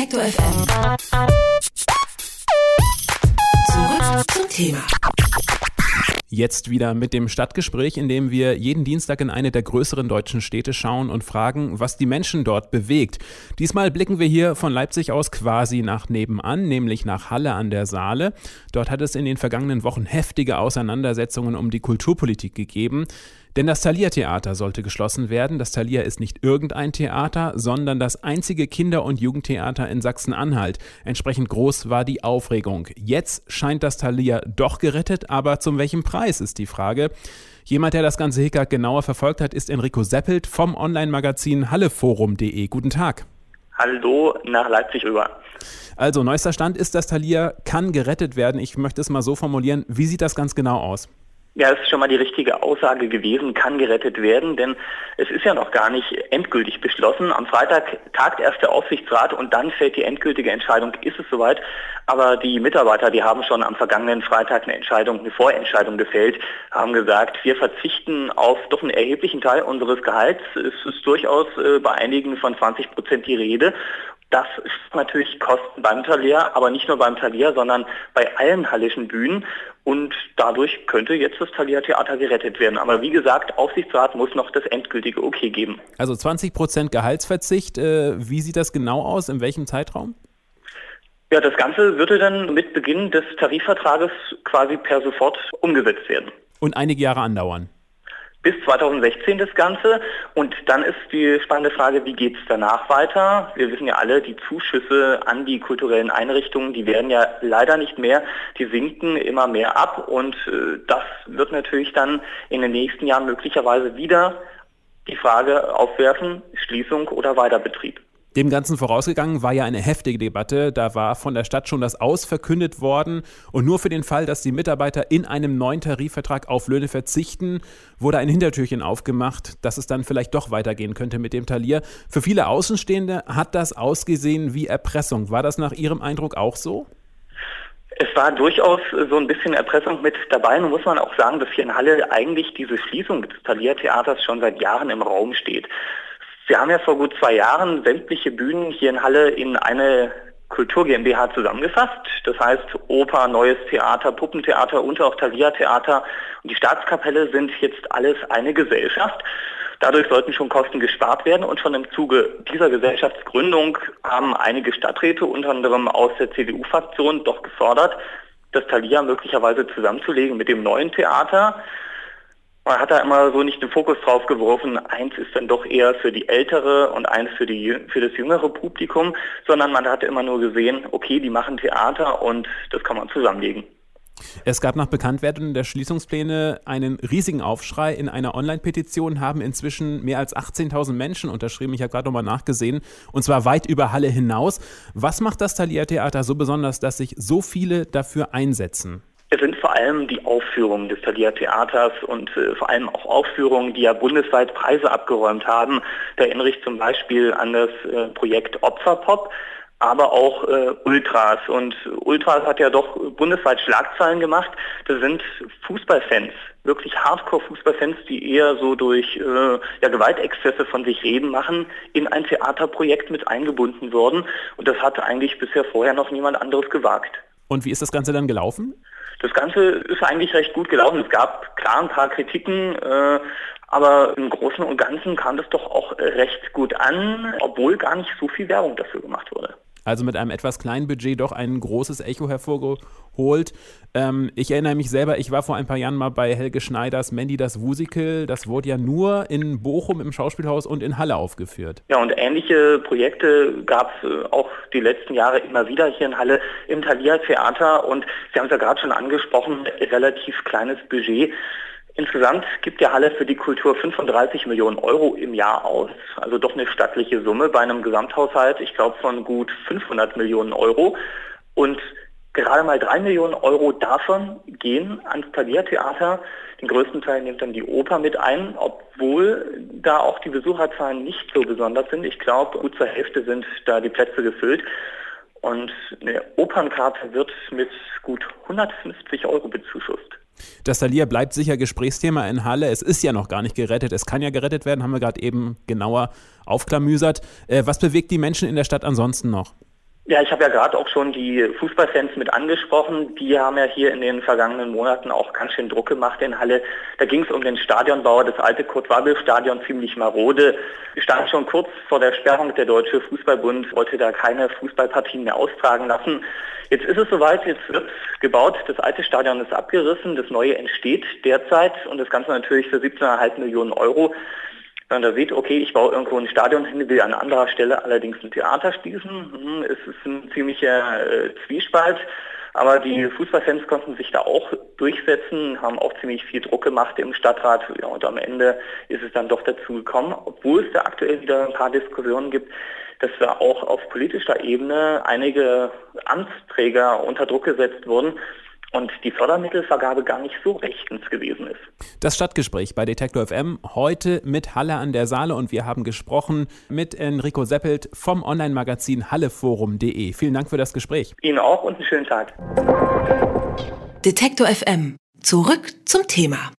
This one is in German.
Detektor FM. Zurück zum Thema. Jetzt wieder mit dem Stadtgespräch, in dem wir jeden Dienstag in eine der größeren deutschen Städte schauen und fragen, was die Menschen dort bewegt. Diesmal blicken wir hier von Leipzig aus quasi nach nebenan, nämlich nach Halle an der Saale. Dort hat es in den vergangenen Wochen heftige Auseinandersetzungen um die Kulturpolitik gegeben. Denn das Thalia-Theater sollte geschlossen werden. Das Thalia ist nicht irgendein Theater, sondern das einzige Kinder- und Jugendtheater in Sachsen-Anhalt. Entsprechend groß war die Aufregung. Jetzt scheint das Thalia doch gerettet, aber zum welchem Preis ist die Frage. Jemand, der das ganze Hickhack genauer verfolgt hat, ist Enrico Seppelt vom Online-Magazin halleforum.de. Guten Tag. Hallo nach Leipzig rüber. Also, neuester Stand ist, das Thalia kann gerettet werden. Ich möchte es mal so formulieren. Wie sieht das ganz genau aus? Ja, es ist schon mal die richtige Aussage gewesen, kann gerettet werden, denn es ist ja noch gar nicht endgültig beschlossen. Am Freitag tagt erst der Aufsichtsrat und dann fällt die endgültige Entscheidung, ist es soweit. Aber die Mitarbeiter, die haben schon am vergangenen Freitag eine Entscheidung, eine Vorentscheidung gefällt, haben gesagt, wir verzichten auf doch einen erheblichen Teil unseres Gehalts. Es ist durchaus äh, bei einigen von 20 Prozent die Rede. Das ist natürlich Kosten beim Talier, aber nicht nur beim Talier, sondern bei allen hallischen Bühnen. Und dadurch könnte jetzt das Thalia Theater gerettet werden. Aber wie gesagt, Aufsichtsrat muss noch das endgültige Okay geben. Also 20 Prozent Gehaltsverzicht. Äh, wie sieht das genau aus? In welchem Zeitraum? Ja, das Ganze würde dann mit Beginn des Tarifvertrages quasi per sofort umgesetzt werden. Und einige Jahre andauern bis 2016 das Ganze. Und dann ist die spannende Frage, wie geht es danach weiter? Wir wissen ja alle, die Zuschüsse an die kulturellen Einrichtungen, die werden ja leider nicht mehr, die sinken immer mehr ab. Und äh, das wird natürlich dann in den nächsten Jahren möglicherweise wieder die Frage aufwerfen, Schließung oder Weiterbetrieb. Dem Ganzen vorausgegangen war ja eine heftige Debatte. Da war von der Stadt schon das Aus verkündet worden. Und nur für den Fall, dass die Mitarbeiter in einem neuen Tarifvertrag auf Löhne verzichten, wurde ein Hintertürchen aufgemacht, dass es dann vielleicht doch weitergehen könnte mit dem Talier. Für viele Außenstehende hat das ausgesehen wie Erpressung. War das nach Ihrem Eindruck auch so? Es war durchaus so ein bisschen Erpressung mit dabei. Nun muss man auch sagen, dass hier in Halle eigentlich diese Schließung des Taliertheaters schon seit Jahren im Raum steht. Wir haben ja vor gut zwei Jahren sämtliche Bühnen hier in Halle in eine Kultur GmbH zusammengefasst. Das heißt Oper, Neues Theater, Puppentheater und auch Thalia-Theater und die Staatskapelle sind jetzt alles eine Gesellschaft. Dadurch sollten schon Kosten gespart werden und schon im Zuge dieser Gesellschaftsgründung haben einige Stadträte, unter anderem aus der CDU-Fraktion, doch gefordert, das Thalia möglicherweise zusammenzulegen mit dem neuen Theater man hat da immer so nicht den Fokus drauf geworfen, eins ist dann doch eher für die ältere und eins für, die, für das jüngere Publikum, sondern man hat immer nur gesehen, okay, die machen Theater und das kann man zusammenlegen. Es gab nach Bekanntwerden der Schließungspläne einen riesigen Aufschrei. In einer Online-Petition haben inzwischen mehr als 18.000 Menschen unterschrieben. Ich habe gerade nochmal nachgesehen. Und zwar weit über Halle hinaus. Was macht das Thalia Theater so besonders, dass sich so viele dafür einsetzen? Es sind vor allem die Aufführungen des Thalia Theaters und äh, vor allem auch Aufführungen, die ja bundesweit Preise abgeräumt haben. Da erinnere ich zum Beispiel an das äh, Projekt Opferpop, aber auch äh, Ultras. Und Ultras hat ja doch bundesweit Schlagzeilen gemacht. Das sind Fußballfans, wirklich Hardcore-Fußballfans, die eher so durch äh, ja, Gewaltexzesse von sich reden machen, in ein Theaterprojekt mit eingebunden worden. Und das hat eigentlich bisher vorher noch niemand anderes gewagt. Und wie ist das Ganze dann gelaufen? Das Ganze ist eigentlich recht gut gelaufen. Es gab klar ein paar Kritiken, äh, aber im Großen und Ganzen kam das doch auch recht gut an, obwohl gar nicht so viel Werbung dafür gemacht wurde also mit einem etwas kleinen Budget doch ein großes Echo hervorgeholt. Ähm, ich erinnere mich selber, ich war vor ein paar Jahren mal bei Helge Schneiders Mandy das Wusikel. Das wurde ja nur in Bochum im Schauspielhaus und in Halle aufgeführt. Ja, und ähnliche Projekte gab es äh, auch die letzten Jahre immer wieder hier in Halle im Thalia Theater. Und Sie haben es ja gerade schon angesprochen, relativ kleines Budget. Insgesamt gibt der Halle für die Kultur 35 Millionen Euro im Jahr aus. Also doch eine stattliche Summe bei einem Gesamthaushalt, ich glaube, von gut 500 Millionen Euro. Und gerade mal drei Millionen Euro davon gehen ans Klaviertheater. Den größten Teil nimmt dann die Oper mit ein, obwohl da auch die Besucherzahlen nicht so besonders sind. Ich glaube, gut zur Hälfte sind da die Plätze gefüllt. Und eine Opernkarte wird mit gut 150 Euro bezuschusst. Das Thalia bleibt sicher Gesprächsthema in Halle. Es ist ja noch gar nicht gerettet. Es kann ja gerettet werden, haben wir gerade eben genauer aufklamüsert. Äh, was bewegt die Menschen in der Stadt ansonsten noch? Ja, ich habe ja gerade auch schon die Fußballfans mit angesprochen. Die haben ja hier in den vergangenen Monaten auch ganz schön Druck gemacht in Halle. Da ging es um den Stadionbau, das alte Kurt-Wabbel-Stadion ziemlich marode. Stand schon kurz vor der Sperrung. Der Deutsche Fußballbund wollte da keine Fußballpartien mehr austragen lassen. Jetzt ist es soweit, jetzt wird gebaut, das alte Stadion ist abgerissen, das neue entsteht derzeit und das Ganze natürlich für 17,5 Millionen Euro wenn man da sieht, okay, ich baue irgendwo ein Stadion hin, will an anderer Stelle allerdings ein Theater schließen, hm, es ist ein ziemlicher äh, Zwiespalt. Aber die Fußballfans konnten sich da auch durchsetzen, haben auch ziemlich viel Druck gemacht im Stadtrat. Ja, und am Ende ist es dann doch dazu gekommen, obwohl es da aktuell wieder ein paar Diskussionen gibt, dass da auch auf politischer Ebene einige Amtsträger unter Druck gesetzt wurden, und die Fördermittelvergabe gar nicht so rechtens gewesen ist. Das Stadtgespräch bei Detektor FM heute mit Halle an der Saale und wir haben gesprochen mit Enrico Seppelt vom Online-Magazin halleforum.de. Vielen Dank für das Gespräch. Ihnen auch und einen schönen Tag. Detektor FM. Zurück zum Thema.